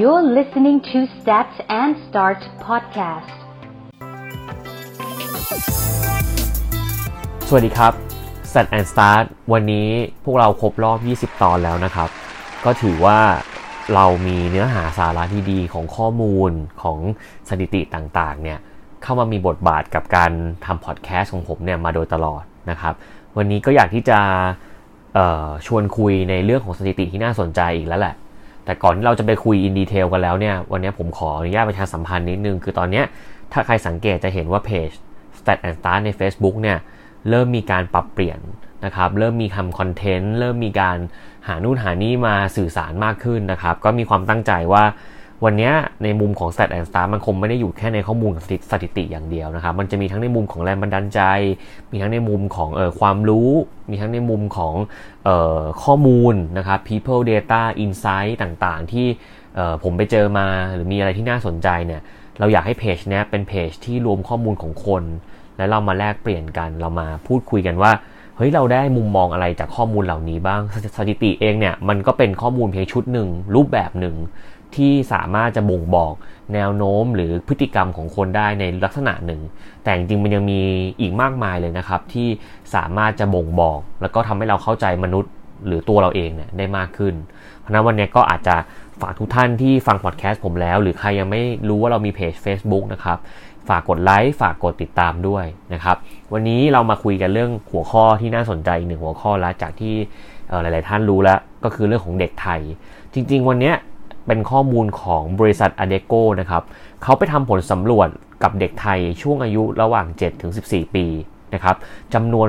You're listening to Stats and Start podcast. สวัสดีครับ Set and Start วันนี้พวกเราครบรอบ 20 ตอนแล้วนะครับ ก็ถือว่าเรามีเนื้อหาสาระที่ดีของข้อมูลของสถิติต่างๆ เนี่ย เข้ามามีบทบาทกับการทำพอดแคสต์ของผมเนี่ยมาโดยตลอดนะครับ วันนี้ก็อยากที่จะ ชวนคุยในเรื่องของสถิติที่น่าสนใจอีกแล้วแหละ แต่ก่อนที่เราจะไปคุยอินดีเทลกันแล้วเนี่ย วันนี้ผมขออนุญาตประชาสัมพันธ์นิดนึง คือตอนนี้ถ้าใครสังเกตจะเห็นว่าเพจ Stat and Start ใน Facebook เนี่ย เริ่มมีการปรับเปลี่ยนนะครับ เริ่มมีทำคอนเทนต์ เริ่มมีการหานู่นหานี่มาสื่อสารมากขึ้นนะครับ ก็มีความตั้งใจว่า วันนี้ในมุมของ Stat and Star มันคงไม่ได้อยู่แค่ในข้อมูลสถิติอย่างเดียวนะครับ มันจะมีทั้งในมุมของแรงบันดาลใจ มีทั้งในมุมของออความรู้ มีทั้งในมุมของออข้อมูลนะครับ people data insight ต่างๆ ที่ผมไปเจอมาหรือมีอะไรที่น่าสนใจเนี่ย เราอยากให้เพจนี้เป็นเพจที่รวมข้อมูลของคน แล้วเรามาแลกเปลี่ยนกัน เรามาพูดคุยกันว่าเฮ้ยเราได้มุมมองอะไรจากข้อมูลเหล่านี้บ้างสถิติเองเนี่ยมันก็เป็นข้อมูลเพียงชุดหนึ่งรูปแบบหนึ่ง ที่สามารถจะบ่งบอกแนวโน้มหรือพฤติกรรมของคนได้ในลักษณะหนึ่ง แต่จริงมันยังมีอีกมากมายเลยนะครับ ที่สามารถจะบ่งบอก แล้วก็ทำให้เราเข้าใจมนุษย์หรือตัวเราเองเนี่ยได้มากขึ้น เพราะนั้นวันนี้ก็อาจจะฝากทุกท่านที่ฟังพอดแคสต์ผมแล้ว หรือใครยังไม่รู้ว่าเรามีเพจ Facebook นะครับ ฝากกดไลค์ฝากกดติดตามด้วยนะครับ วันนี้เรามาคุยกันเรื่องหัวข้อที่น่าสนใจอีกหนึ่งหัวข้อล้วจากที่หลาย ๆ ท่านรู้แล้วก็คือเรื่องของเด็กไทย จริง ๆ วันนี้ เป็นข้อมูลของบริษัท a d e c o นะครับเขาไปทำผลสำรวจกับเด็กไทยช่วงอายุระหว่าง 7-14 ปีนะครับจำนวน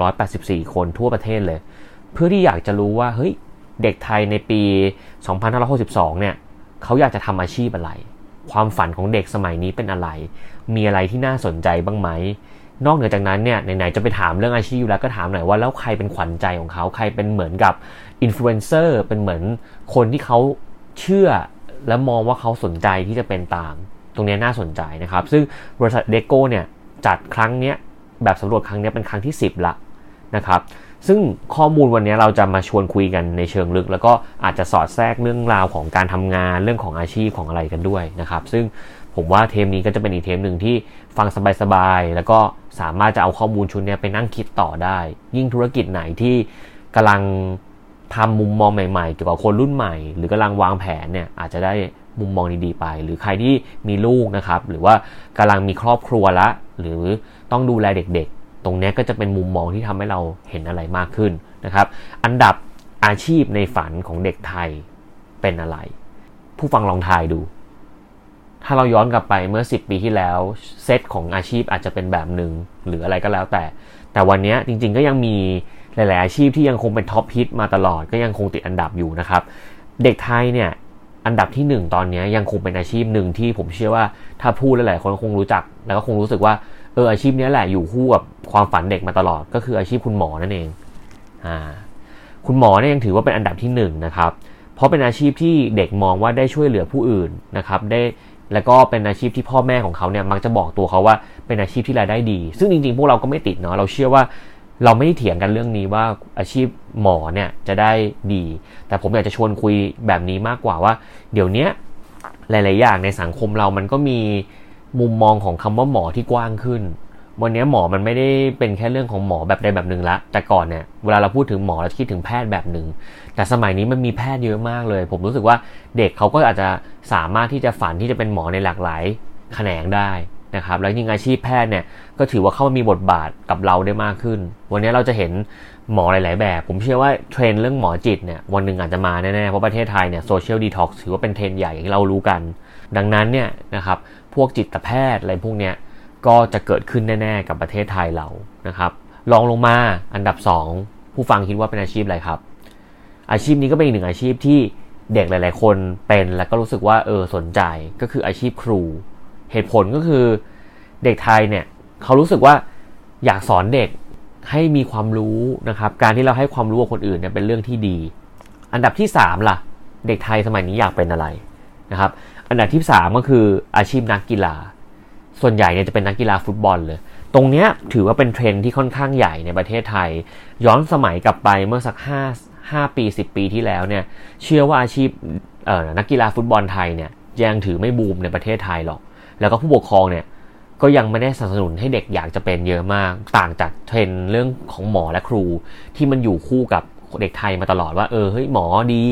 2,684 คนทั่วประเทศเลย เพื่อที่อยากจะรู้ว่าเฮ้ยเด็กไทยในปี 2562 เนี่ยเขาอยากจะทำอาชีพอะไร ความฝันของเด็กสมัยนี้เป็นอะไร มีอะไรที่น่าสนใจบ้างไหม นอกเหนือจากนั้นเนี่ยไหนๆจะไปถามเรื่องอาชีพแล้วก็ถามหน่อยว่าแล้วใครเป็นขวัญใจของเขา ใครเป็นเหมือนกับอินฟลูเอนเซอร์เป็นเหมือนคนที่เขา เชื่อและมองว่าเขาสนใจที่จะเป็นตาม ตรงนี้น่าสนใจนะครับ ซึ่งบริษัทเดโก้เนี่ยจัดครั้งนี้แบบสำรวจครั้งนี้เป็นครั้งที่ 10 ละนะครับ ซึ่งข้อมูลวันนี้เราจะมาชวนคุยกันในเชิงลึก แล้วก็อาจจะสอดแทรกเรื่องราวของการทำงานเรื่องของอาชีพของอะไรกันด้วยนะครับ ซึ่งผมว่าเทมนี้ก็จะเป็นอีกเทมหนึ่งที่ฟังสบายๆ แล้วก็สามารถจะเอาข้อมูลชุดนี้ไปนั่งคิดต่อได้ ยิ่งธุรกิจไหนที่กำลัง ทำมุมมองใหม่ๆ เกี่ยวกับคนรุ่นใหม่ หรือกำลังวางแผนเนี่ยอาจจะได้มุมมองดีๆไป หรือใครที่มีลูกนะครับ หรือว่ากำลังมีครอบครัวละ หรือต้องดูแลเด็กๆ ตรงนี้ก็จะเป็นมุมมองที่ทำให้เราเห็นอะไรมากขึ้นนะครับ อันดับอาชีพในฝันของเด็กไทยเป็นอะไร ผู้ฟังลองทายดู ถ้าเราย้อนกลับไปเมื่อ 10 ปีที่แล้วเซตของอาชีพอาจจะเป็นแบบหนึ่งหรืออะไรก็แล้วแต่ แต่วันนี้จริงๆก็ยังมี หลาย ๆ อาชีพที่ยังคงเป็นท็อปฮิตมาตลอดก็ยังคงติดอันดับอยู่นะครับ เด็กไทยเนี่ยอันดับที่ 1 ตอนนี้ยังคงเป็นอาชีพหนึ่งที่ผมเชื่อว่าถ้าพูดหลาย ๆ คนคงรู้จัก แล้วก็คงรู้สึกว่าเอออาชีพนี้แหละอยู่คู่กับความฝันเด็กมาตลอด ก็คืออาชีพคุณหมอนั่นเองอ่าคุณหมอเนี่ยยังถือว่าเป็นอันดับที่1นนะครับเพราะเป็นอาชีพที่เด็กมองว่าได้ช่วยเหลือผู้อื่นนะครับได้แล้วก็เป็นอาชีพที่พ่อแม่ของเขาเนี่ยมักจะบอกตัวเขาว่าเป็นอาชีพที่รายได้ดี ซึ่งจริง ๆ พวกเราก็ไม่ติดเนาะเราเชื่อว่า เราไม่ได้เถียงกันเรื่องนี้ว่าอาชีพหมอเนี่ยจะได้ดี แต่ผมอยากจะชวนคุยแบบนี้มากกว่าว่า เดี๋ยวนี้หลาย ๆ อย่างในสังคมเรามันก็มีมุมมองของคำว่าหมอที่กว้างขึ้น วันนี้หมอมันไม่ได้เป็นแค่เรื่องของหมอแบบใดแบบหนึ่งละ แต่ก่อนเนี่ยเวลาเราพูดถึงหมอเราคิดถึงแพทย์แบบหนึ่ง แต่สมัยนี้มันมีแพทย์เยอะมากเลย ผมรู้สึกว่าเด็กเขาก็อาจจะสามารถที่จะฝันที่จะเป็นหมอในหลากหลายแขนงได้ นะครับแล้วยิ่งอาชีพแพทย์เนี่ยก็ถือว่าเข้ามามีบทบาทกับเราได้มากขึ้น วันนี้เราจะเห็นหมอหลาย ๆ แบบ ผมเชื่อว่าเทรนด์เรื่องหมอจิตเนี่ยวันหนึ่งอาจจะมาแน่ ๆ เพราะประเทศไทยเนี่ย social detox ถือว่าเป็นเทรนด์ใหญ่อย่างที่เรารู้กัน ดังนั้นเนี่ยนะครับพวกจิตแพทย์อะไรพวกเนี้ยก็จะเกิดขึ้นแน่ ๆ กับประเทศไทยเรานะครับลองลงมาอันดับ 2 ผู้ฟังคิดว่าเป็นอาชีพอะไรครับ อาชีพนี้ก็เป็นอีกหนึ่งอาชีพที่เด็กหลาย ๆ คนเป็นแล้วก็รู้สึกว่าเออสนใจก็คืออาชีพครู เหตุผลก็คือเด็กไทยเนี่ยเขารู้สึกว่าอยากสอนเด็กให้มีความรู้นะครับ การที่เราให้ความรู้กับคนอื่นเนี่ยเป็นเรื่องที่ดี อันดับที่ 3 ล่ะ เด็กไทยสมัยนี้อยากเป็นอะไรนะครับ อันดับที่ 3 ก็คืออาชีพนักกีฬา ส่วนใหญ่เนี่ยจะเป็นนักกีฬาฟุตบอลเลย ตรงเนี้ยถือว่าเป็นเทรนที่ค่อนข้างใหญ่ในประเทศไทย ย้อนสมัยกลับไปเมื่อสัก 5 5 ปี 10 ปีที่แล้วเนี่ยเชื่อว่าอาชีพนักกีฬาฟุตบอลไทยเนี่ยยังถือไม่บูมในประเทศไทยหรอก แล้วก็ผู้ปกครองเนี่ยก็ยังไม่ได้สนับสนุนให้เด็กอยากจะเป็นเยอะมาก ต่างจากเทรนเรื่องของหมอและครูที่มันอยู่คู่กับเด็กไทยมาตลอดว่าเออเฮ้ยหมอดี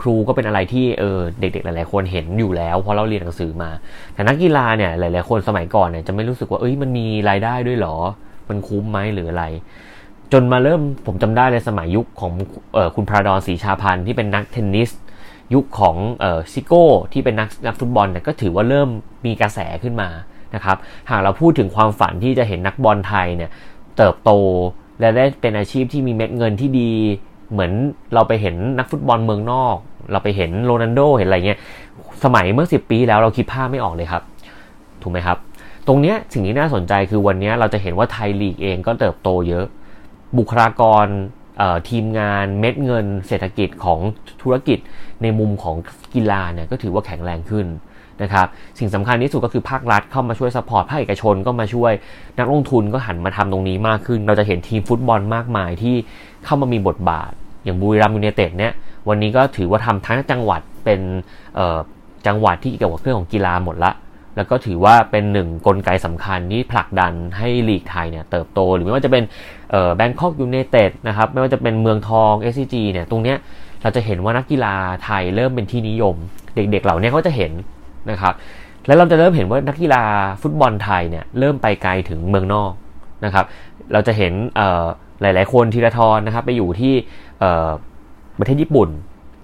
ครูก็เป็นอะไรที่เออเด็กๆหลายๆคนเห็นอยู่แล้วเพราะเราเรียนหนังสือมา แต่นักกีฬาเนี่ยหลาย ๆ คนสมัยก่อนเนี่ยจะไม่รู้สึกว่าเอ้ยมันมีรายได้ด้วยหรอ มันคุ้มไหมหรืออะไร จนมาเริ่มผมจำได้ในสมัยยุคของออคุณพระดอนศรีชาพันธ์ที่เป็นนักเทนนิส ยุคของซิโก้ที่เป็นนักนักฟุตบอลเนี่ยก็ถือว่าเริ่มมีกระแสขึ้นมานะครับหากเราพูดถึงความฝันที่จะเห็นนักบอลไทยเนี่ยเติบโตและได้เป็นอาชีพที่มีเม็ดเงินที่ดี เหมือนเราไปเห็นนักฟุตบอลเมืองนอก เราไปเห็นโรนัลโดเห็นอะไรเงี้ยสมัยเมื่อ 10 ปีแล้วเราคิดภาพไม่ออกเลยครับ ถูกไหมครับ ตรงเนี้ยสิ่งที่น่าสนใจคือวันนี้เราจะเห็นว่าไทยลีกเองก็เติบโตเยอะ บุคลากร ทีมงานเม็ดเงินเศรษฐกิจของธุรกิจในมุมของกีฬาเนี่ยก็ถือว่าแข็งแรงขึ้นนะครับสิ่งสำคัญที่สุดก็คือภาครัฐเข้ามาช่วย support ภาคเอกชนก็มาช่วยนักลงทุนก็หันมาทำตรงนี้มากขึ้น เราจะเห็นทีมฟุตบอลมากมายที่เข้ามามีบทบาท อย่างบุรีรัมย์ยูเนเต็ดเนี่ยวันนี้ก็ถือว่าทำทั้งจังหวัดเป็นจังหวัดที่เกี่ยวกับเรื่องของกีฬาหมดละ แล้วก็ถือว่าเป็นหนึ่งกลไกสำคัญที่ผลักดันให้ลีกไทยเนี่ยเติบโต หรือไม่ว่าจะเป็นแบงคอกยูเนเต็ดนะครับไม่ว่าจะเป็นเมืองทอง SCG เนี่ยตรงเนี้ยเราจะเห็นว่านักกีฬาไทยเริ่มเป็นที่นิยม เด็กๆเหล่านี้เขาจะเห็นนะครับแล้วเราจะเริ่มเห็นว่านักกีฬาฟุตบอลไทยเนี่ยเริ่มไปไกลถึงเมืองนอกนะครับเราจะเห็นหลาย ๆ คนทีละทรนะครับไปอยู่ที่ประเทศญี่ปุ่น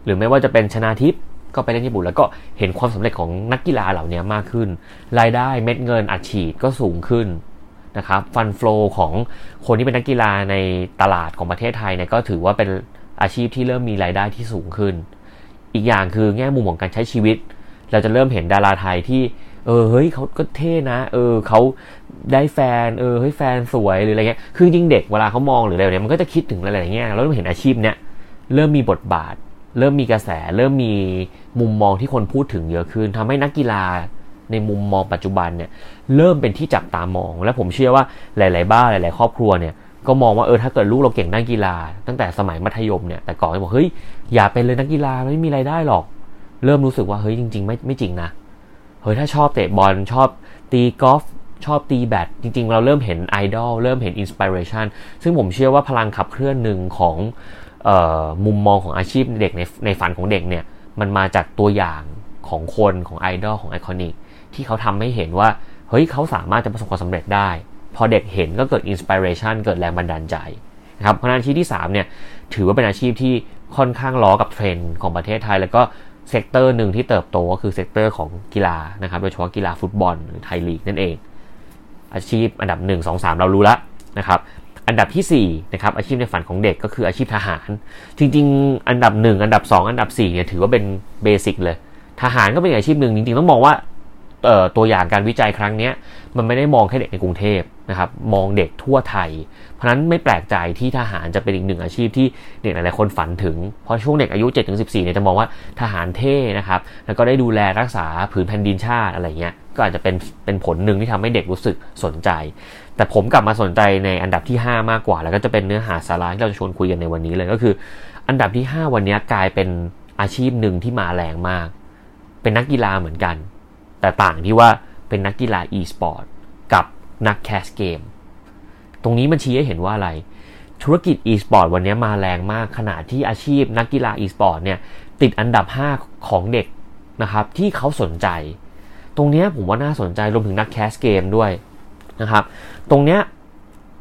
หรือไม่ว่าจะเป็นชนาทิพย์ ก็ไปเล่นญี่ปุ่นแล้วก็เห็นความสำเร็จของนักกีฬาเหล่านี้มากขึ้น รายได้เม็ดเงินอัดฉีดก็สูงขึ้นนะครับฟันฟลอของคนที่เป็นนักกีฬาในตลาดของประเทศไทยเนี่ยก็ถือว่าเป็นอาชีพที่เริ่มมีรายได้ที่สูงขึ้น อีกอย่างคือแง่มุมของการใช้ชีวิต เราจะเริ่มเห็นดาราไทยที่ เออเฮ้ยเขาก็เท่นะ เออเขาได้แฟนเออเฮ้ยแฟนสวยหรืออะไรเงี้ยคือจริงเด็กเวลาเขามองหรืออะไรเนี่ยมันก็จะคิดถึงอะไรอย่างเงี้ยเราเริ่มเห็นอาชีพเนี้ยเริ่มมีบทบาท เริ่มมีกระแส เริ่มมีมุมมองที่คนพูดถึงเยอะขึ้นทำให้นักกีฬาในมุมมองปัจจุบันเนี่ยเริ่มเป็นที่จับตามอง และผมเชื่อว่าหลาย ๆ บ้านหลาย ๆ ครอบครัวเนี่ยก็มองว่าเออถ้าเกิดลูกเราเก่งด้านกีฬา ตั้งแต่สมัยมัธยมเนี่ยแต่ก่อนบอกเฮ้ยอย่าเป็นเลยนักกีฬาไม่มีรายได้หรอก เริ่มรู้สึกว่าเฮ้ยจริง ๆ ไม่ไม่จริงนะเฮ้ยถ้าชอบเตะบอลชอบตีกอล์ฟชอบตีแบดจริง ๆ เราเริ่มเห็นไอดอลเริ่มเห็น inspiration ซึ่งผมเชื่อว่าพลังขับเคลื่อนหนึ่งของ มุมมองของอาชีพเด็กในในฝันของเด็กเนี่ยมันมาจากตัวอย่างของคนของไอดอลของ iconic ที่เขาทำให้เห็นว่าเฮ้ยเขาสามารถจะประสบความสำเร็จได้ พอเด็กเห็นก็เกิด inspiration เกิดแรงบันดาลใจนะครับเพราะนั้นอาชีพที่3เนี่ยถือว่าเป็นอาชีพที่ค่อนข้างล้อกับเทรนด์ของประเทศไทย แล้วก็ sector หนึ่งที่เติบโตก็คือ sector ของกีฬานะครับโดยเฉพาะกีฬาฟุตบอลหรือไทยลีกนั่นเอง อาชีพอันดับ 1 2 3 เรารู้แล้วนะครับ อันดับที่4นะครับอาชีพในฝันของเด็กก็คืออาชีพทหาร จริง ๆ อันดับ 1 อันดับ 2 อันดับ4เนี่ยถือว่าเป็น basic เลย ทหารก็เป็นอาชีพหนึ่งจริงๆ ต้องมองว่าตัวอย่างการวิจัยครั้งนี้มันไม่ได้มองแค่เด็กในกรุงเทพนะครับมองเด็กทั่วไทย เพราะนั้นไม่แปลกใจที่ทหารจะเป็นอีกหนึ่งอาชีพที่เด็กหลายๆคนฝันถึง เพราะช่วงเด็กอายุ 7-14เนี่ยจะมองว่าทหารเท่นะครับแล้วก็ได้ดูแลรักษาผืนแผ่นดินชาติอะไรเงี้ยก็อาจจะเป็นเป็นผลหนึ่งที่ทำให้เด็กรู้สึกสนใจ แต่ผมกลับมาสนใจในอันดับที่ 5 มากกว่า แล้วก็จะเป็นเนื้อหาสาระที่เราจะชวนคุยกันในวันนี้เลยก็คือ อันดับที่ 5 วันนี้กลายเป็นอาชีพหนึ่งที่มาแรงมาก เป็นนักกีฬาเหมือนกัน แต่ต่างที่ว่าเป็นนักกีฬา e-sport กับนักแคสเกม ตรงนี้มันชี้ให้เห็นว่าอะไร ธุรกิจ e-sport วันนี้มาแรงมากขณะที่อาชีพนักกีฬา e-sport เนี่ยติดอันดับ 5 ของเด็กนะครับที่เขาสนใจ ตรงนี้ผมว่าน่าสนใจรวมถึงนักแคสเกมด้วย นะครับ ตรงเนี้ย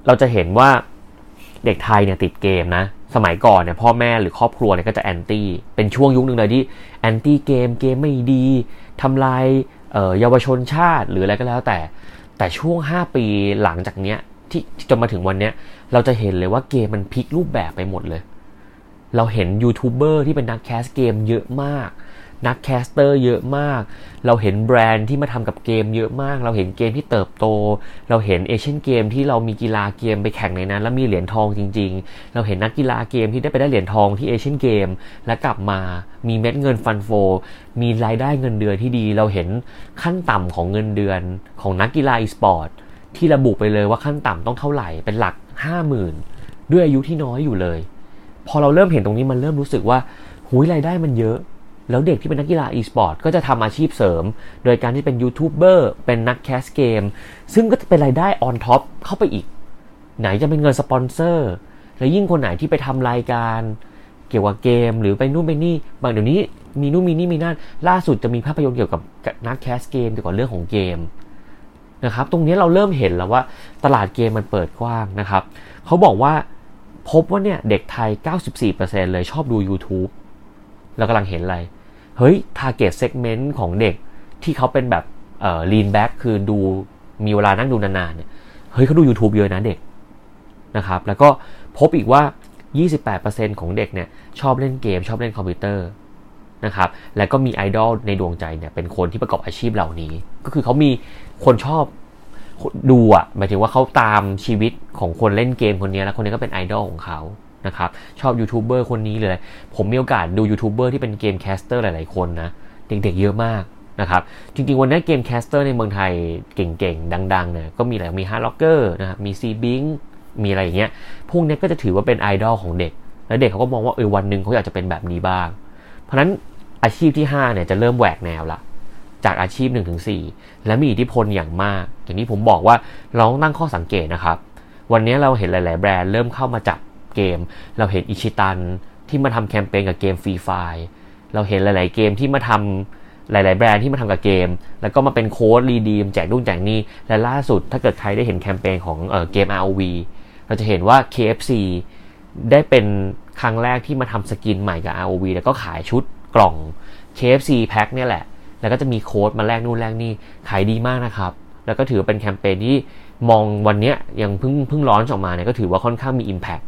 เราจะเห็นว่าเด็กไทยเนี่ยติดเกมนะ สมัยก่อนเนี่ยพ่อแม่หรือครอบครัวเนี่ยก็จะ anti เป็นช่วงยุคหนึ่งเลยที่ anti เกมเกมไม่ดีทำลายเยาวชนชาติหรืออะไรก็แล้วแต่ แต่ช่วง 5 ปีหลังจากเนี้ยที่จนมาถึงวันเนี้ยเราจะเห็นเลยว่าเกมมันพลิกรูปแบบไปหมดเลย เราเห็นยูทูบเบอร์ที่เป็นนัก cast เกมเยอะมาก นัก caster เยอะมาก เราเห็นแบรนด์ที่มาทำกับเกมเยอะมาก เราเห็นเกมที่เติบโต เราเห็นเอเชียนเกมที่เรามีกีฬาเกมไปแข่งในนั้น แล้วมีเหรียญทองจริง ๆ เราเห็นนักกีฬาเกมที่ได้ไปได้เหรียญทองที่เอเชียนเกม และกลับมามีเม็ดเงิน fund flow มีรายได้เงินเดือนที่ดี เราเห็นขั้นต่ำของเงินเดือนของนักกีฬาอีสปอร์ตที่ระบุไปเลยว่าขั้นต่ำต้องเท่าไหร่เป็นหลัก 50,000 ด้วยอายุที่น้อยอยู่เลย พอเราเริ่มเห็นตรงนี้มันเริ่มรู้สึกว่าหุยรายได้มันเยอะ แล้วเด็กที่เป็นนักกีฬา e-sport ก็จะทำอาชีพเสริม โดยการที่เป็นยูทูบเบอร์เป็นนัก cast เกม ซึ่งก็จะเป็นรายได้ on top เข้าไปอีก ไหนจะเป็นเงินสปอนเซอร์ แล้วยิ่งคนไหนที่ไปทำรายการเกี่ยวกับเกม หรือไปนู่นไปนี่ บางเดี๋ยวนี้มีนู่นมีนี่มีนั่น ล่าสุดจะมีภาพยนตร์เกี่ยวกับนัก cast เกมเกี่ยวกับเรื่องของเกมนะครับ ตรงนี้เราเริ่มเห็นแล้วว่าตลาดเกมมันเปิดกว้างนะครับ เขาบอกว่าพบว่าเนี่ยเด็กไทย 94%เลยชอบดู YouTube เรากำลังเห็นอะไร เฮ้ย target segment ของเด็กที่เขาเป็นแบบเอ่อ lean back คือดูมีเวลานั่งดูนานๆเนี่ยเฮ้ยเขาดู YouTube เยอะนะเด็กนะครับ แล้วก็พบอีกว่า 28%ของเด็กเนี่ยชอบเล่นเกม ชอบเล่นคอมพิวเตอร์นะครับ แล้วก็มีไอดอลในดวงใจเนี่ยเป็นคนที่ประกอบอาชีพเหล่านี้ ก็คือเขามีคนชอบดูอะหมายถึงว่าเขาตามชีวิตของคนเล่นเกมคนนี้แล้วคนนี้ก็เป็นไอดอลของเขา นะครับ ชอบยูทูบเบอร์คนนี้เลย ผมมีโอกาสดูยูทูบเบอร์ที่เป็น game caster หลายๆคนนะ เด็กๆเยอะมากนะครับ จริงๆ วันนี้ game caster ในเมืองไทยเก่งๆ ดังๆเนี่ยก็มีอะไรมี Heartrocker นะครับมี Zbing มีอะไรอย่างเงี้ยพวกนี้ก็จะถือว่าเป็นไอดอลของเด็ก แล้วเด็กเขาก็มองว่าเออวันหนึ่งเขาอยากจะเป็นแบบนี้บ้าง เพราะฉะนั้นอาชีพที่5เนี่ยจะเริ่มแหวกแนวละจากอาชีพ 1-4 และมีอิทธิพลอย่างมาก อย่างที่ผมบอกว่าเราต้องตั้งข้อสังเกตนะครับ วันนี้เราเห็นหลาย ๆ แบรนด์เริ่มเข้ามาจับ เกม เราเห็นอิชิตันที่มาทำแคมเปญกับเกมฟรีไฟเราเห็นหลาย ๆ เกมที่มาทำหลาย ๆ แบรนด์ที่มาทำกับเกม แล้วก็มาเป็น code redeem แจกนู่นแจกนี่และล่าสุดถ้าเกิดใครได้เห็นแคมเปญของเออเกม ROV เราจะเห็นว่า KFC ได้เป็นครั้งแรกที่มาทำ skin ใหม่กับ ROV แล้วก็ขายชุดกล่อง KFC pack เนี่ยแหละ แล้วก็จะมีโค้ดมาแลกนู่นแลกนี่ขายดีมากนะครับ แล้วก็ถือเป็นแคมเปญที่มองวันนี้ยังเพิ่งเพิ่งร้อนออกมาเนี่ยก็ถือว่าค่อนข้างมี Impact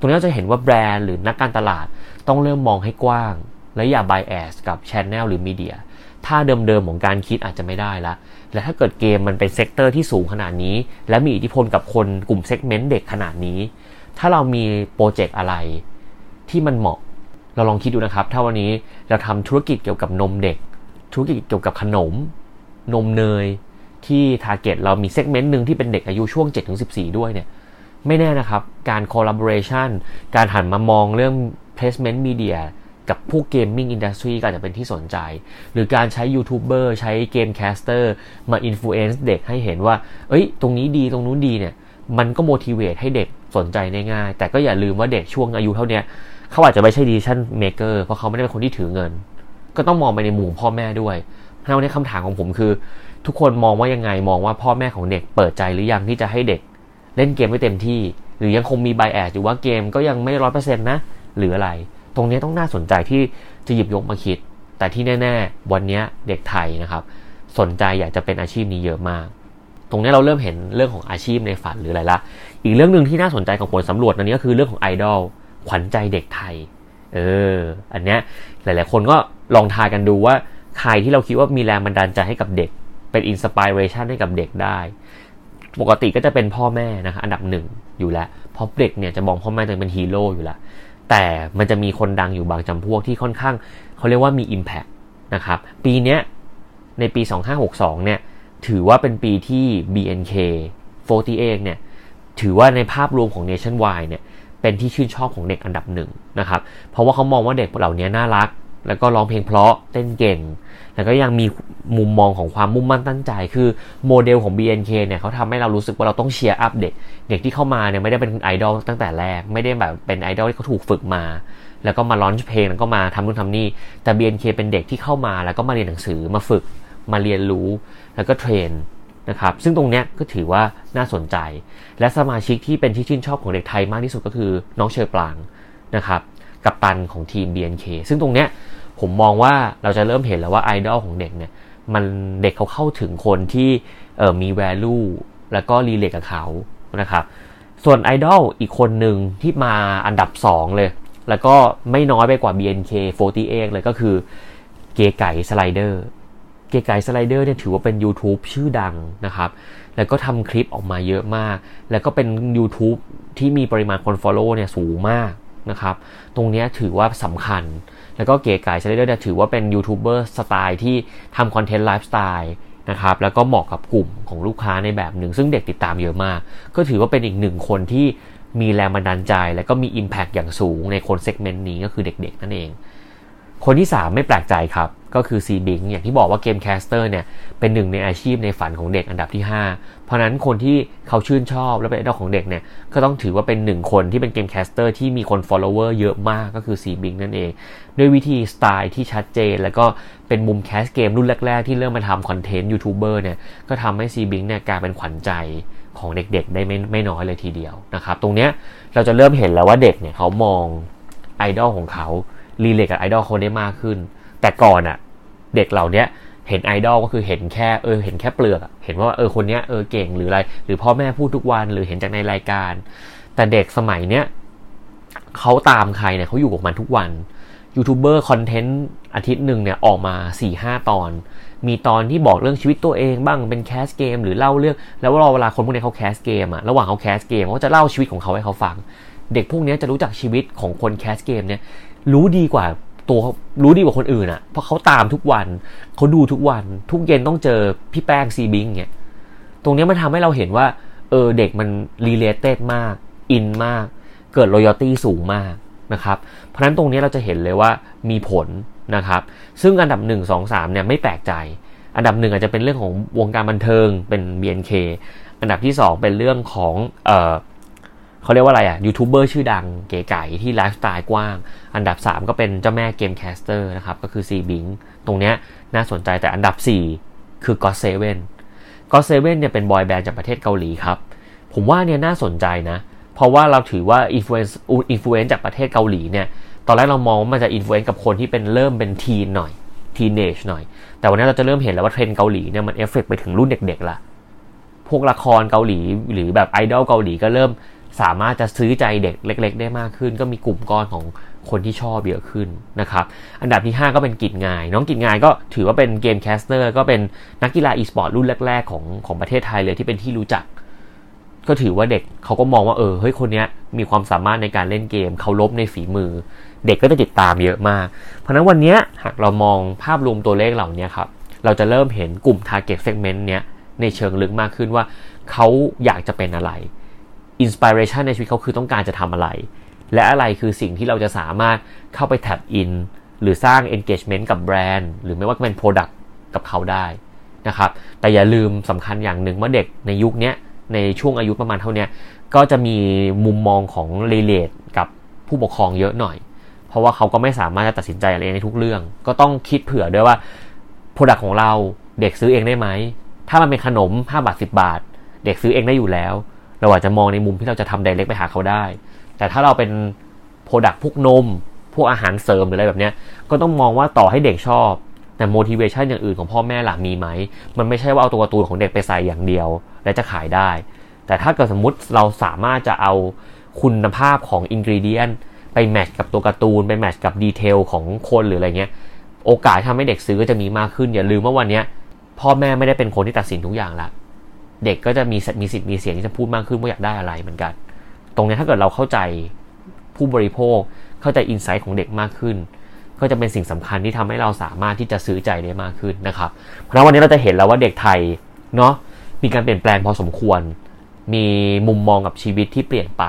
ตรงนี้เราจะเห็นว่าแบรนด์หรือนักการตลาดต้องเริ่มมองให้กว้าง และอย่า bias กับ Channel หรือ media ท่าเดิมๆของการคิดอาจจะไม่ได้ละ และถ้าเกิดเกมมันเป็น sector ที่สูงขนาดนี้ และมีอิทธิพลกับคนกลุ่ม segment เด็กขนาดนี้ ถ้าเรามีโปรเจกต์อะไรที่มันเหมาะ เราลองคิดดูนะครับ ถ้าวันนี้เราทำธุรกิจเกี่ยวกับนมเด็ก ธุรกิจเกี่ยวกับขนม นมเนย ที่ target เรามี segment หนึ่งที่เป็นเด็กอายุช่วง 7-14 ด้วยเนี่ย ไม่แน่นะครับ การ collaboration การหันมามองเรื่อง placement media กับพวก gaming industry ก็อาจจะเป็นที่สนใจ หรือการใช้ยูทูบเบอร์ใช้ game caster มา influence เด็กให้เห็นว่า เอ้ย ตรงนี้ดีตรงนู้นดีเนี่ย มันก็ motivate ให้เด็กสนใจได้ง่าย แต่ก็อย่าลืมว่าเด็กช่วงอายุเท่านี้เขาอาจจะไม่ใช่ decision maker เพราะเขาไม่ได้เป็นคนที่ถือเงิน ก็ต้องมองไปในมุมพ่อแม่ด้วยเพราะนี้คำถามของผมคือ ทุกคนมองว่ายังไงมองว่าพ่อแม่ของเด็กเปิดใจหรือยังที่จะให้เด็ก เล่นเกมไม่เต็มที่ หรือยังคงมีไบแอดอยู่ว่าเกมก็ยังไม่ร้อยเปอร์เซ็นต์นะ หรืออะไร ตรงนี้ต้องน่าสนใจที่จะหยิบยกมาคิด แต่ที่แน่ ๆ วันนี้เด็กไทยนะครับ สนใจอยากจะเป็นอาชีพนี้เยอะมาก ตรงนี้เราเริ่มเห็นเรื่องของอาชีพในฝันหรืออะไรละ อีกเรื่องหนึ่งที่น่าสนใจของผลสำรวจอันนี้ก็คือเรื่องของไอดอลขวัญใจเด็กไทย เออ อันเนี้ยหลาย ๆ คนก็ลองทายกันดูว่าใครที่เราคิดว่ามีแรงบันดาลใจให้กับเด็ก เป็นอินสปิเรชันให้กับเด็กได้ ปกติก็จะเป็นพ่อแม่นะคะอันดับหนึ่งอยู่แล้วเพราะเด็กเนี่ยจะมองพ่อแม่ตัวเองเป็นฮีโร่อยู่แล้ว แต่มันจะมีคนดังอยู่บางจำพวกที่ค่อนข้างเขาเรียกว่ามี Impact นะครับ ปีเนี้ยในปี 2562 เนี่ย ถือว่าเป็นปีที่ BNK 48 เนี่ย ถือว่าในภาพรวมของ Nationwide เนี่ย เป็นที่ชื่นชอบของเด็กอันดับหนึ่งนะครับ เพราะว่าเขามองว่าเด็กเหล่านี้น่ารัก แล้วก็ร้องเพลงเพราะเต้นเก่ง แล้วก็ยังมีมุมมองของความมุ่งมั่นตั้งใจ คือโมเดลของ BNK เนี่ยเขาทำให้เรารู้สึกว่าเราต้อง cheer up เด็ก เด็กที่เข้ามาเนี่ยไม่ได้เป็นไอดอลตั้งแต่แรก ไม่ได้แบบเป็นไอดอลที่เขาถูกฝึกมา แล้วก็มาร้องเพลงแล้วก็มาทำนู่นทำนี่ แต่ BNK เป็นเด็กที่เข้ามาแล้วก็มาเรียนหนังสือมาฝึก มาเรียนรู้ แล้วก็เทรนนะครับ ซึ่งตรงเนี้ยก็ถือว่าน่าสนใจ และสมาชิกที่เป็นที่ชื่นชอบของเด็กไทยมากที่สุดก็คือน้องเชอปลางนะครับ กัปตันของทีม BNK ซึ่งตรงเนี้ยผมมองว่าเราจะเริ่มเห็นแล้วว่าไอดอลของเด็กเนี่ยมันเด็กเขาเข้าถึงคนที่เออมี value แล้วก็รีเลทกับเขานะครับ ส่วนไอดอลอีกคนหนึ่งที่มาอันดับ 2 เลย แล้วก็ไม่น้อยไปกว่า BNK48 เลยก็คือเก๋ไก๋สไลเดอร์เก๋ไก๋สไลเดอร์เนี่ยถือว่าเป็น YouTube ชื่อดังนะครับ แล้วก็ทำคลิปออกมาเยอะมาก แล้วก็เป็น YouTube ที่มีปริมาณคน Follow เนี่ยสูงมาก นะครับ ตรงนี้ถือว่าสำคัญ แล้วก็เก๋ไก๋สไลเดอร์ถือว่าเป็นยูทูบเบอร์สไตล์ที่ทำคอนเทนต์ไลฟ์สไตล์นะครับ แล้วก็เหมาะกับกลุ่มของลูกค้าในแบบหนึ่ง ซึ่งเด็กติดตามเยอะมาก ก็ถือว่าเป็นอีกหนึ่งคนที่มีแรงบันดาลใจ และก็มี Impact อย่างสูงในคน segment นี้ก็คือเด็กๆนั่นเอง คนที่ 3 ไม่แปลกใจครับ ก็คือ Zbing อย่างที่บอกว่าเกมแคสเตอร์เนี่ยเป็นหนึ่งในอาชีพในฝันของเด็กอันดับที่ 5 เพราะนั้นคนที่เขาชื่นชอบและเป็นไอดอลของเด็กเนี่ยก็ต้องถือว่าเป็นหนึ่งคนที่เป็นเกมแคสเตอร์ที่มีคน follower เยอะมากก็คือ Zbing นั่นเอง ด้วยวิธีสไตล์ที่ชัดเจน แล้วก็เป็นมุมแคสเกมรุ่นแรก ๆ ที่เริ่มมาทำคอนเทนต์ยูทูบเบอร์เนี่ยก็ทำให้ Zbing เนี่ยกลายเป็นขวัญใจของเด็กๆ ได้ไม่ไม่น้อยเลยทีเดียวนะครับตรงเนี้ยเราจะเริ่มเห็นแล้วว่าเด็กเนี่ยเขามองไอดอลของเขา relate กับไอดอลเขาได้มากขึ้น แต่ก่อนอะเด็กเหล่านี้เห็นไอดอลก็คือเห็นแค่เออเห็นแค่เปลือกเห็นว่าเออคนเนี้ยเออเก่งหรืออะไร หรือพ่อแม่พูดทุกวันหรือเห็นจากในรายการ แต่เด็กสมัยเนี้ยเขาตามใครเนี่ยเขาอยู่กับมันทุกวันยูทูบเบอร์คอนเทนต์อาทิตย์หนึ่งเนี่ยออกมาสี่ห้าตอน มีตอนที่บอกเรื่องชีวิตตัวเองบ้างเป็นแคสเกมหรือเล่าเรื่อง แล้วรอเวลาคนพวกนี้เขาแคสเกมอะระหว่างเขาแคสเกมเขาจะเล่าชีวิตของเขาให้เขาฟัง เด็กพวกนี้จะรู้จักชีวิตของคนแคสเกมเนี่ยรู้ดีกว่า ตัวรู้ดีกว่าคนอื่นอะเพราะเขาตามทุกวัน เขาดูทุกวัน ทุกเย็นต้องเจอพี่แป้ง Zbing เนี่ยตรงนี้มันทำให้เราเห็นว่า เออเด็กมัน related มาก อินมาก เกิด loyalty สูงมากนะครับ เพราะฉะนั้นตรงนี้เราจะเห็นเลยว่ามีผลนะครับ ซึ่งอันดับ 1 2 3เนี่ยไม่แปลกใจ อันดับหนึ่งอาจจะเป็นเรื่องของวงการบันเทิงเป็น BNK อันดับที่ 2 เป็นเรื่องของเออ เขาเรียกว่าอะไรอะยูทูบเบอร์ชื่อดังเก๋ไก๋ที่ไลฟ์สไตล์กว้าง อันดับ 3 ก็เป็นเจ้าแม่เกมแคสเตอร์นะครับ ก็คือ C b i n g ตรงเนี้ยน่าสนใจแต่อันดับ 4 คือ God Seven God Seven เนี่ยเป็นบอยแบนด์จากประเทศเกาหลีครับ ผมว่าเนี่ยน่าสนใจนะ เพราะว่าเราถือว่า influence influence จากประเทศเกาหลีเนี่ยตอนแรกเรามองว่ามันจะ influence กับคนที่เป็นเริ่มเป็น teen หน่อย teenage หน่อย แต่วันนี้เราจะเริ่มเห็นแล้วว่าเทรนด์เกาหลีเนี่ยมันเอฟเฟกไปถึงรุ่นเด็กๆละพวกละครเกาหลีหรือแบบไอดอลเกาหลีก็เริ่ม สามารถจะซื้อใจเด็กเล็ก ๆ ได้มากขึ้น ก็มีกลุ่มก้อนของคนที่ชอบเยอะขึ้นนะครับ อันดับที่ 5 ก็เป็นกิตงาย น้องกิตงายก็ถือว่าเป็นเกมแคสเตอร์ก็เป็นนักกีฬาอีสปอร์ตรุ่นแรก ๆ ของของประเทศไทยเลยที่เป็นที่รู้จัก ก็ถือว่าเด็กเขาก็มองว่าเออเฮ้ยคนนี้มีความสามารถในการเล่นเกมเคารพในฝีมือ เด็กก็จะติดตามเยอะมาก เพราะนั้นวันนี้หากเรามองภาพรวมตัวเลขเหล่านี้ครับเราจะเริ่มเห็นกลุ่ม target segment เนี้ยในเชิงลึกมากขึ้นว่าเขาอยากจะเป็นอะไร อินสปิเรชันในชีวิตเขาคือต้องการจะทำอะไร และอะไรคือสิ่งที่เราจะสามารถเข้าไปแท็บอินหรือสร้าง engagement กับแบรนด์ หรือไม่ว่าจะเป็น product กับเขาได้นะครับ แต่อย่าลืมสำคัญอย่างหนึ่งว่าเด็กในยุคนี้ในช่วงอายุประมาณเท่านี้ก็จะมีมุมมองของเรเลทกับผู้ปกครองเยอะหน่อย เพราะว่าเขาก็ไม่สามารถจะตัดสินใจอะไรในทุกเรื่อง ก็ต้องคิดเผื่อด้วยว่า product ของเราเด็กซื้อเองได้ไหม ถ้ามันเป็นขนม 5 บาท 10 บาท เด็กซื้อเองได้อยู่แล้ว เราอาจจะมองในมุมที่เราจะทำไดเรกไปหาเขาได้ แต่ถ้าเราเป็นโปรดักพวกนม พวกอาหารเสริมหรืออะไรแบบนี้ก็ต้องมองว่าต่อให้เด็กชอบ แต่ motivation อย่างอื่นของพ่อแม่หลักมีไหม มันไม่ใช่ว่าเอาตัวการ์ตูนของเด็กไปใส่อย่างเดียว และจะขายได้ แต่ถ้าเกิดสมมติเราสามารถจะเอาคุณภาพของอินกรีเดียนไปแมทช์กับตัวการ์ตูน ไปแมทช์กับดีเทลของคนหรืออะไรเงี้ย โอกาสทำให้เด็กซื้อก็จะมีมากขึ้น อย่าลืมว่าวันนี้พ่อแม่ไม่ได้เป็นคนที่ตัดสินทุกอย่างละ เด็กก็จะมีมีสิทธิ์มีเสียงที่จะพูดมากขึ้นว่าอยากได้อะไรเหมือนกัน ตรงนี้ถ้าเกิดเราเข้าใจผู้บริโภค เข้าใจอินไซต์ของเด็กมากขึ้น ก็จะเป็นสิ่งสำคัญที่ทำให้เราสามารถที่จะซื้อใจได้มากขึ้นนะครับ เพราะวันนี้เราจะเห็นแล้วว่าเด็กไทยเนาะมีการเปลี่ยนแปลงพอสมควร มีมุมมองกับชีวิตที่เปลี่ยนไป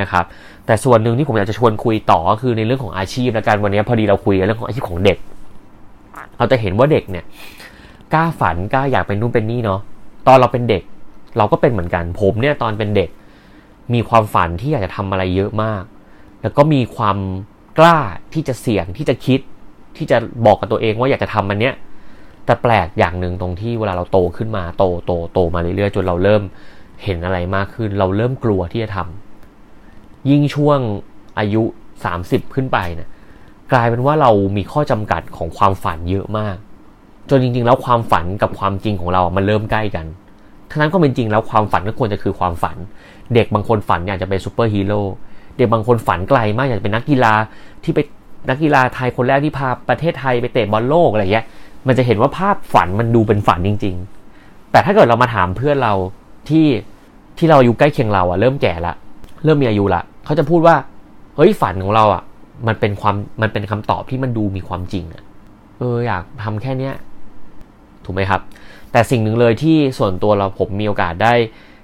นะครับ แต่ส่วนหนึ่งที่ผมอยากจะชวนคุยต่อก็คือในเรื่องของอาชีพและการวันนี้พอดีเราคุยเรื่องของอาชีพของเด็ก เราจะเห็นว่าเด็กเนี่ยกล้าฝันกล้าอยากเป็นนู่นเป็นนี่เนาะตอนเราเป็นเด็ก เราก็เป็นเหมือนกัน ผมเนี่ยตอนเป็นเด็ก มีความฝันที่อยากจะทำอะไรเยอะมาก แล้วก็มีความกล้าที่จะเสี่ยงที่จะคิดที่จะบอกกับตัวเองว่าอยากจะทำมันเนี้ยแต่แปลกอย่างหนึ่งตรงที่เวลาเราโตขึ้นมาโตโตโตมาเรื่อยๆจนเราเริ่มเห็นอะไรมากขึ้น เราเริ่มกลัวที่จะทำยิ่งช่วงอายุ 30 ขึ้นไปเนะกลายเป็นว่าเรามีข้อจำกัดของความฝันเยอะมาก จนจริงๆ แล้วความฝันกับความจริงของเรา มันเริ่มใกล้กัน ทั้งนั้นก็เป็นจริงแล้วความฝันก็ควรจะคือความฝัน เด็กบางคนฝันอยากจะเป็นซูเปอร์ฮีโร่เด็กบางคนฝันไกลมากอยากจะเป็นนักกีฬาที่ไปนักกีฬาไทยคนแรกที่พาประเทศไทยไปเตะบอลโลกอะไรเงี้ย มันจะเห็นว่าภาพฝันมันดูเป็นฝันจริง ๆ แต่ถ้าเกิดเรามาถามเพื่อนเราที่ที่เราอายุใกล้เคียงเราอะเริ่มแก่ละเริ่มมีอายุละเขาจะพูดว่าเฮ้ยฝันของเราอะมันเป็นความมันเป็นคำตอบที่มันดูมีความจริงอะเอออยากทำแค่เนี้ยถูกไหมครับ แต่สิ่งหนึ่งเลยที่ส่วนตัวเราผมมีโอกาสได้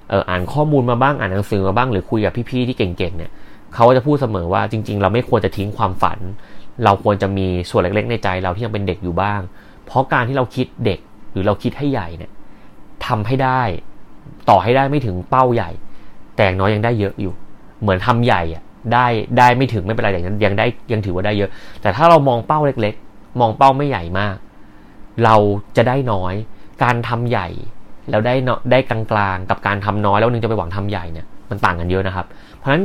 เอ่านข้อมูลมาบ้างอ่านหนังสือมาบ้างหรือคุยกับพี่ๆที่เก่งๆเนี่ยเขาจะพูดเสมอว่าจริง ๆ เราไม่ควรจะทิ้งความฝัน เราควรจะมีส่วนเล็กๆ ในใจเราที่ยังเป็นเด็กอยู่บ้าง เพราะการที่เราคิดเด็กหรือเราคิดให้ใหญ่เนี่ยทำให้ได้ต่อให้ได้ไม่ถึงเป้าใหญ่ แต่อย่างน้อยยังได้เยอะอยู่ เหมือนทำใหญ่อะได้ได้ไม่ถึงไม่เป็นไรอย่างนั้นยังได้ยังถือว่าได้เยอะ แต่ถ้าเรามองเป้าเล็ก ๆ มองเป้าไม่ใหญ่มาก เราจะได้น้อย การทำใหญ่แล้วได้เนาะได้กลางๆ กับการทำน้อยแล้วนึงจะไปหวังทำใหญ่เนี่ยมันต่างกันเยอะนะครับ เพราะฉะนั้น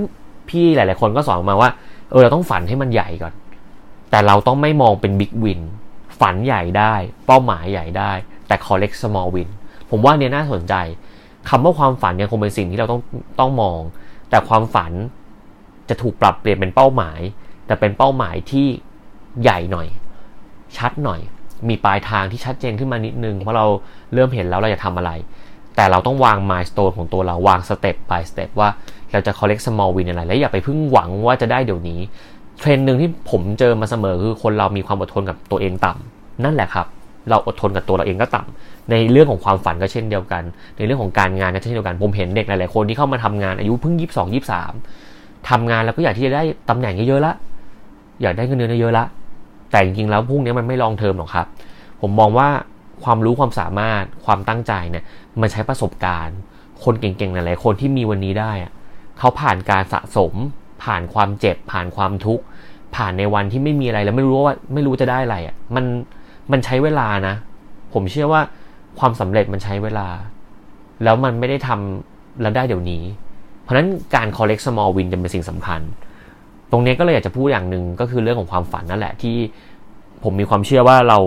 พี่หลาย ๆ คนก็สอนมาว่าเออเราต้องฝันให้มันใหญ่ก่อน แต่เราต้องไม่มองเป็น big win ฝันใหญ่ได้ เป้าหมายใหญ่ได้ แต่ collect small win ผมว่าเนี่ยน่าสนใจคำว่าความฝันยังคงเป็นสิ่งที่เราต้องต้องมอง แต่ความฝันจะถูกปรับเปลี่ยนเป็นเป้าหมาย แต่เป็นเป้าหมายที่ใหญ่หน่อย ชัดหน่อย มีปลายทางที่ชัดเจนขึ้นมานิดนึงเพราะเราเริ่มเห็นแล้วเราจะทำอะไร แต่เราต้องวาง milestone ของตัวเราวางสเต็ป by สเต็ปว่าเราจะ collect small win อะไร และอย่าไปพึ่งหวังว่าจะได้เดี๋ยวนี้ เทรนด์หนึ่งที่ผมเจอมาเสมอคือคนเรามีความอดทนกับตัวเองต่ำนั่นแหละครับ เราอดทนกับตัวเราเองก็ต่ำในเรื่องของความฝันก็เช่นเดียวกัน ในเรื่องของการงานก็เช่นเดียวกัน ผมเห็นเด็กหลายๆคนที่เข้ามาทำงานอายุเพิ่งยี่สิบสองยี่สามทำงานแล้วก็อยากที่จะได้ตำแหน่งเยอะๆละ อยากได้เงินเดือนเยอะๆละ แต่จริงๆแล้วพวกนี้มันไม่ลองเทอมหรอกครับ ผมมองว่าความรู้ความสามารถความตั้งใจเนี่ยมันใช้ประสบการณ์ คนเก่งๆหลายๆคนที่มีวันนี้ได้เขาผ่านการสะสม ผ่านความเจ็บ ผ่านความทุกข์ผ่านในวันที่ไม่มีอะไรแล้วไม่รู้ว่าไม่รู้จะได้อะไรอะมันมันใช้เวลานะ ผมเชื่อว่าความสำเร็จมันใช้เวลา แล้วมันไม่ได้ทำแล้วได้เดี๋ยวนี้ เพราะฉะนั้นการ collect small win จะเป็นสิ่งสำคัญ ตรงนี้ก็เลยอยากจะพูดอย่างหนึ่งก็คือเรื่องของความฝันนั่นแหละที่ผมมีความเชื่อว่าเรา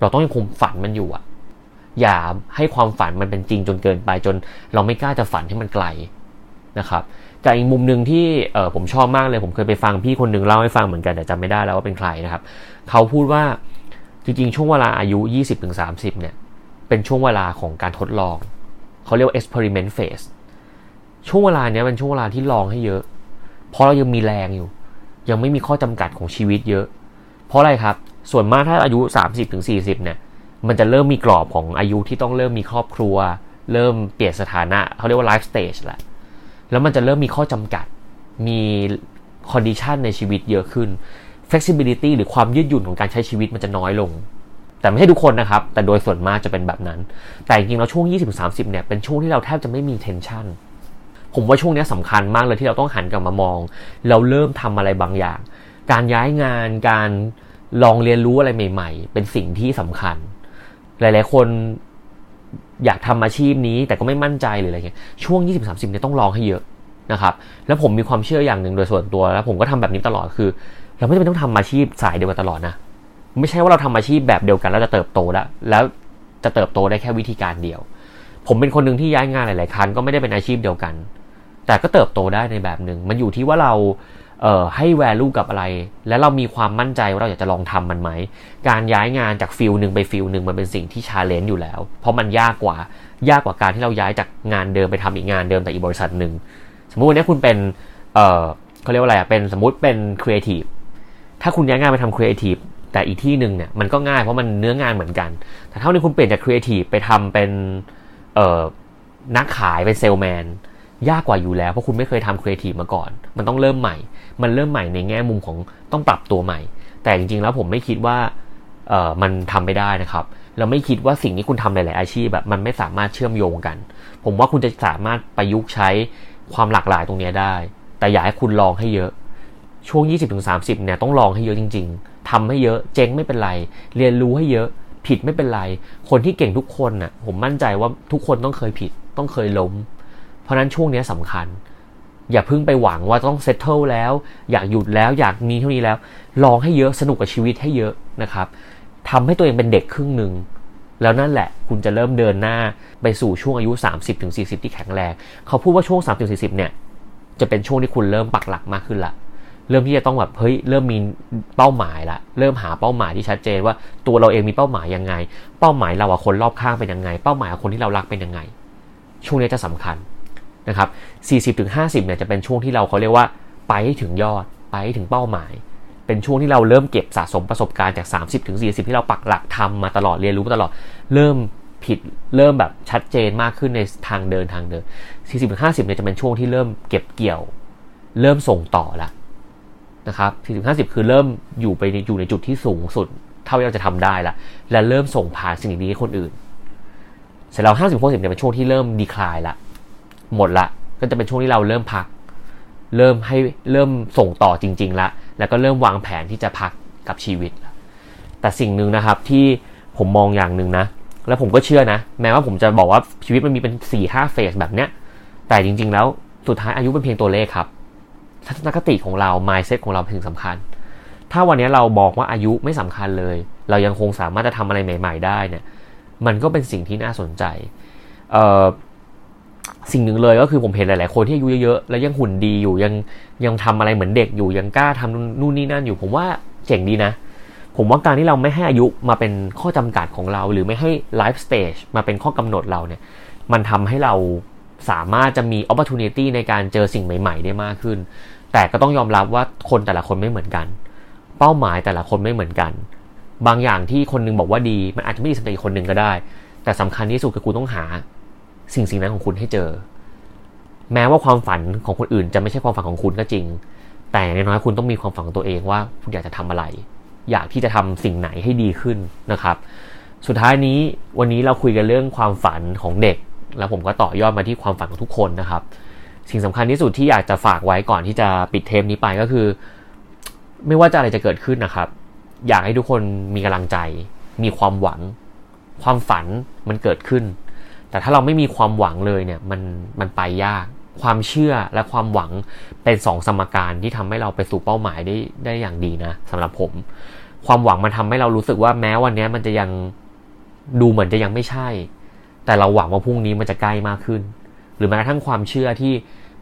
เราต้องยังคงฝันมันอยู่อะอย่าให้ความฝันมันเป็นจริงจนเกินไปจน เราไม่กล้าจะฝันให้มันไกลนะครับกับอีกมุมหนึ่งที่เออผมชอบมากเลย ผมเคยไปฟังพี่คนหนึ่งเล่าให้ฟังเหมือนกันแต่จำไม่ได้แล้วว่าเป็นใครนะครับ เขาพูดว่าจริงๆ ช่วงเวลาอายุ 20-30 เนี่ย เป็นช่วงเวลาของการทดลอง เขาเรียกว่า experiment phase ช่วงเวลาเนี้ยเป็นช่วงเวลาที่ลองให้เยอะ เพราะเรายังมีแรงอยู่ ยังไม่มีข้อจำกัดของชีวิตเยอะ เพราะอะไรครับ ส่วนมากถ้าอายุ 30-40เนี่ยมันจะเริ่มมีกรอบของอายุที่ต้องเริ่มมีครอบครัว เริ่มเปลี่ยนสถานะเขาเรียกว่า life stage แหละแล้วมันจะเริ่มมีข้อจำกัดมี condition ในชีวิตเยอะขึ้น flexibility หรือความยืดหยุ่นของการใช้ชีวิตมันจะน้อยลง แต่ไม่ใช่ทุกคนนะครับ แต่โดยส่วนมากจะเป็นแบบนั้น แต่จริงๆแล้วช่วง 20-30 เนี่ย เป็นช่วงที่เราแทบจะไม่มี tension ผมว่าช่วงนี้สำคัญมากเลยที่เราต้องหันกลับมามอง เราเริ่มทำอะไรบางอย่าง การย้ายงานการลองเรียนรู้อะไรใหม่ ๆ เป็นสิ่งที่สำคัญ หลาย ๆ คนอยากทำอาชีพนี้แต่ก็ไม่มั่นใจหรืออะไรเงี้ยช่วง 20-30เนี่ยต้องลองให้เยอะนะครับ แล้วผมมีความเชื่ออย่างหนึ่งโดยส่วนตัวแล้วผมก็ทำแบบนี้ตลอดคือ เราไม่จำเป็นต้องทำอาชีพสายเดียวกันตลอดนะไม่ใช่ว่าเราทำอาชีพแบบเดียวกันแล้วจะเติบโตแล้วแล้วจะเติบโตได้แค่วิธีการเดียว ผมเป็นคนหนึ่งที่ย้ายงานหลาย ๆ ครั้งก็ไม่ได้เป็นอาชีพเดียวกัน แต่ก็เติบโตได้ในแบบหนึ่งมันอยู่ที่ว่าเราเอ่อให้ value กับอะไร และเรามีความมั่นใจว่าเราอยากจะลองทำมันไหม การย้ายงานจาก field หนึ่งไป field หนึ่งมันเป็นสิ่งที่ challenge อยู่แล้ว เพราะมันยากกว่ายากกว่าการที่เราย้ายจากงานเดิมไปทำอีกงานเดิมแต่อีกบริษัทหนึ่งสมมุติวันนี้คุณเป็นเอ่อเขาเรียกว่าอะไรเป็นสมมุติเป็นครีเอทีฟถ้าคุณย้ายงานไปทำครีเอทีฟแต่อีกที่หนึ่งเนี่ยมันก็ง่ายเพราะมันเนื้องานเหมือนกัน แต่ถ้านี้คุณเปลี่ยนจากครีเอทีฟไปทำเป็นเอ่อนักขายเป็นเซลแมน ยากกว่าอยู่แล้ว เพราะคุณไม่เคยทำครีเอทีฟมาก่อน มันต้องเริ่มใหม่ มันเริ่มใหม่ในแง่มุมของต้องปรับตัวใหม่ แต่จริงๆแล้วผมไม่คิดว่าเออมันทำไม่ได้นะครับ เราไม่คิดว่าสิ่งที่คุณทำหลาย ๆ อาชีพแบบมันไม่สามารถเชื่อมโยงกัน ผมว่าคุณจะสามารถประยุกต์ใช้ความหลากหลายตรงนี้ได้ แต่อยากให้คุณลองให้เยอะ ช่วง 20-30 เนี่ยต้องลองให้เยอะจริง ๆทำให้เยอะ เจ๊งไม่เป็นไร เรียนรู้ให้เยอะ ผิดไม่เป็นไร คนที่เก่งทุกคนน่ะ ผมมั่นใจว่าทุกคนต้องเคยผิด ต้องเคยล้ม เพราะนั้นช่วงนี้สำคัญ อย่าเพิ่งไปหวังว่าต้องเซตเทิลแล้ว อยากหยุดแล้วอยากมีเท่านี้แล้ว ลองให้เยอะสนุกกับชีวิตให้เยอะนะครับทำให้ตัวเองเป็นเด็กครึ่งหนึ่งแล้วนั่นแหละคุณจะเริ่มเดินหน้าไปสู่ช่วงอายุ 30-40 ที่แข็งแรง เขาพูดว่าช่วง 30-40 เนี่ย จะเป็นช่วงที่คุณเริ่มปักหลักมากขึ้นละเริ่มที่จะต้องแบบเฮ้ยเริ่มมีเป้าหมายละเริ่มหาเป้าหมายที่ชัดเจนว่าตัวเราเองมีเป้าหมายยังไง เป้าหมายเรากับคนรอบข้างเป็นยังไง เป้าหมายคนที่เรารักเป็นยังไง ช่วงนี้จะสำคัญ นะครับ40ถึง50เนี่ยจะเป็นช่วงที่เราเขาเรียกว่าไปให้ถึงยอดไปให้ถึงเป้าหมาย เป็นช่วงที่เราเริ่มเก็บสะสมประสบการณ์จาก 30ถึง40 ที่เราปักหลักทำมาตลอดเรียนรู้มาตลอด เริ่มผิดเริ่มแบบชัดเจนมากขึ้นในทางเดินทางเดิน 40ถึง50เนี่ยจะเป็นช่วงที่เริ่มเก็บเกี่ยว เริ่มส่งต่อล้วนะครับ40ถึง50 คือเริ่มอยู่ไปอยู่ในจุดที่สูงสุด เท่าที่เราจะทำได้ละและเริ่มส่งผ่านสิ่งนี้ให้คนอื่น เสร็จแล้ว50 60เนี่ยเป็นช่วงที่เริ่มดีคลายละ หมดละ ก็จะเป็นช่วงที่เราเริ่มพัก เริ่มให้เริ่มส่งต่อจริงๆละแล้วก็เริ่มวางแผนที่จะพักกับชีวิต แต่สิ่งหนึ่งนะครับที่ผมมองอย่างหนึ่งนะ แล้วผมก็เชื่อนะ แม้ว่าผมจะบอกว่าชีวิตมันมีเป็น4ี่ห้าเฟสแบบเนี้ย แต่จริง ๆ แล้วสุดท้ายอายุเป็นเพียงตัวเลขครับ ทัศนคติของเรา mindset ของเราเป็นสิ่งสำคัญ ถ้าวันนี้เราบอกว่าอายุไม่สำคัญเลย เรายังคงสามารถจะทำอะไรใหม่ ๆ ได้เนี่ย มันก็เป็นสิ่งที่น่าสนใจ เอ่อ สิ่งหนึ่งเลยก็คือผมเห็นหลาย ๆ คนที่อายุเยอะ ๆ แล้วยังหุ่นดีอยู่ยังยังทำอะไรเหมือนเด็กอยู่ยังกล้าทำนู่นนี่นั่นอยู่ผมว่าเจ๋งดีนะ ผมว่าการที่เราไม่ให้อายุมาเป็นข้อจำกัดของเรา หรือไม่ให้ life stage มาเป็นข้อกำหนดเราเนี่ย มันทำให้เราสามารถจะมี opportunity ในการเจอสิ่งใหม่ ๆ ได้มากขึ้น แต่ก็ต้องยอมรับว่าคนแต่ละคนไม่เหมือนกัน เป้าหมายแต่ละคนไม่เหมือนกัน บางอย่างที่คนนึงบอกว่าดี มันอาจจะไม่ดีสำหรับอีกคนหนึ่งก็ได้ แต่สำคัญที่สุดคือคุณต้องหา สิ่งสิ่งนั้นของคุณให้เจอ แม้ว่าความฝันของคนอื่นจะไม่ใช่ความฝันของคุณก็จริง แต่อย่างน้อยคุณต้องมีความฝันของตัวเองว่าคุณอยากจะทำอะไร อยากที่จะทำสิ่งไหนให้ดีขึ้นนะครับ สุดท้ายนี้วันนี้เราคุยกันเรื่องความฝันของเด็ก แล้วผมก็ต่อยอดมาที่ความฝันของทุกคนนะครับ สิ่งสำคัญที่สุดที่อยากจะฝากไว้ก่อนที่จะปิดเทปนี้ไปก็คือ ไม่ว่าจะอะไรจะเกิดขึ้นนะครับ อยากให้ทุกคนมีกำลังใจ มีความหวัง ความฝันมันเกิดขึ้น แต่ถ้าเราไม่มีความหวังเลยเนี่ยมันมันไปยาก ความเชื่อและความหวังเป็นสองสมการที่ทำให้เราไปสู่เป้าหมายได้ได้อย่างดีนะสำหรับผม ความหวังมันทำให้เรารู้สึกว่าแม้วันนี้มันจะยังดูเหมือนจะยังไม่ใช่ แต่เราหวังว่าพรุ่งนี้มันจะใกล้มากขึ้น หรือแม้กระทั่งความเชื่อที่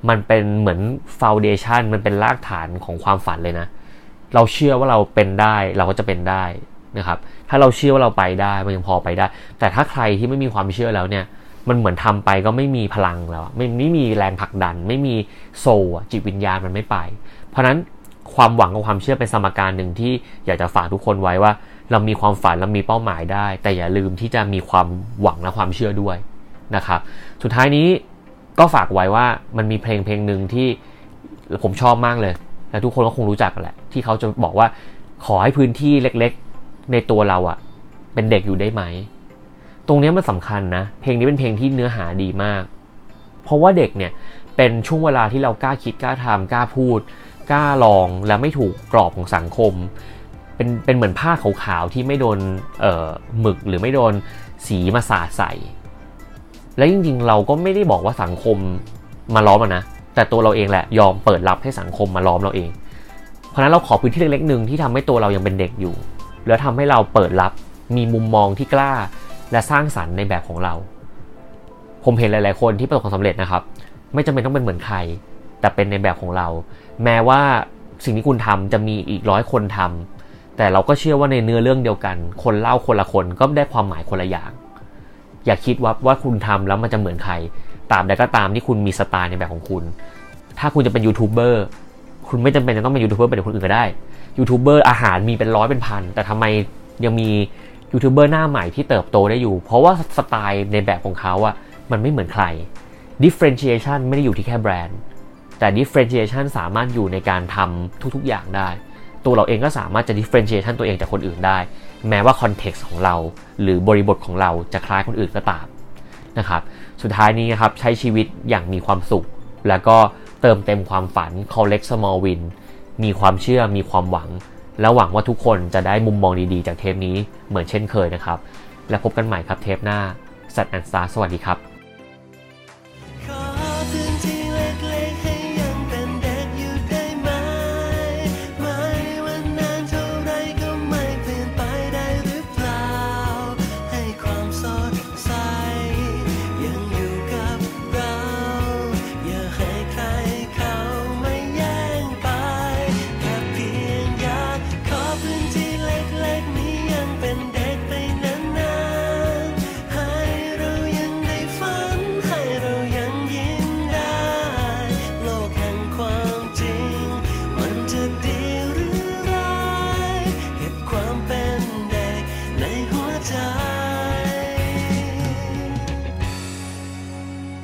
มันเป็นเหมือนฟาวเดชันมันเป็นรากฐานของความฝันเลยนะ เราเชื่อว่าเราเป็นได้เราก็จะเป็นได้นะครับ ถ้าเราเชื่อว่าเราไปได้มันยังพอไปได้ แต่ถ้าใครที่ไม่มีความเชื่อแล้วเนี่ย มันเหมือนทำไปก็ไม่มีพลังแล้วไม่ไม่มีแรงผลักดัน ไม่มีโซจิตวิญญาณมันไม่ไป เพราะนั้นความหวังกับความเชื่อเป็นสมการหนึ่งที่อยากจะฝากทุกคนไว้ว่า เรามีความฝันเรามีเป้าหมายได้ แต่อย่าลืมที่จะมีความหวังและความเชื่อด้วยนะครับ สุดท้ายนี้ก็ฝากไว้ว่ามันมีเพลงเพลงหนึ่งที่ผมชอบมากเลย และทุกคนก็คงรู้จักกันแหละ ที่เขาจะบอกว่าขอให้พื้นที่เล็กๆ ในตัวเราอะเป็นเด็กอยู่ได้ไหม ตรงนี้มันสำคัญนะ เพลงนี้เป็นเพลงที่เนื้อหาดีมาก เพราะว่าเด็กเนี่ยเป็นช่วงเวลาที่เรากล้าคิดกล้าทำกล้าพูด กล้าลองและไม่ถูกกรอบของสังคม เป็นเป็นเหมือนผ้าขาวๆที่ไม่โดนเอ่อหมึกหรือไม่โดนสีมาสาดใส่ และจริงๆ เราก็ไม่ได้บอกว่าสังคมมาล้อมนะ แต่ตัวเราเองแหละยอมเปิดรับให้สังคมมาล้อมเราเอง เพราะนั้นเราขอพื้นที่เล็กๆหนึ่งที่ทำให้ตัวเรายังเป็นเด็กอยู่ แล้วทำให้เราเปิดรับมีมุมมองที่กล้า และสร้างสรรค์ในแบบของเรา ผมเห็นหลาย ๆ คนที่ประสบความสำเร็จนะครับ ไม่จำเป็นต้องเป็นเหมือนใคร แต่เป็นในแบบของเรา แม้ว่าสิ่งที่คุณทำจะมีอีกร้อยคนทำแต่เราก็เชื่อว่าในเนื้อเรื่องเดียวกัน คนเล่าคนละคนก็ได้ความหมายคนละอย่าง อย่าคิดว่าว่าคุณทำแล้วมันจะเหมือนใครตามใดก็ตามที่คุณมีสไตล์ในแบบของคุณ ถ้าคุณจะเป็นยูทูบเบอร์คุณไม่จำเป็นจะต้องเป็นยูทูบเบอร์เป็นคนอื่นก็ได้ยูทูบเบอร์อาหารมีเป็นร้อยเป็นพันแต่ทำไมยังมี ยูทูบเบอร์หน้าใหม่ที่เติบโตได้อยู่ เพราะว่าสไตล์ในแบบของเขาอะมันไม่เหมือนใคร differentiation ไม่ได้อยู่ที่แค่แบรนด์ แต่ differentiation สามารถอยู่ในการทำทุกๆอย่างได้ ตัวเราเองก็สามารถจะ differentiation ตัวเองจากคนอื่นได้ แม้ว่า context ของเรา หรือบริบทของเราจะคล้ายคนอื่นก็ตามนะครับ สุดท้ายนี้นะครับใช้ชีวิตอย่างมีความสุข แล้วก็เติมเต็มความฝัน collect small win มีความเชื่อมีความหวัง แล้วหวังว่าทุกคนจะได้มุมมองดีๆ จากเทปนี้เหมือนเช่นเคยนะครับ และพบกันใหม่ครับเทปหน้าสัตว์แอนสตาร์สวัสดีครับ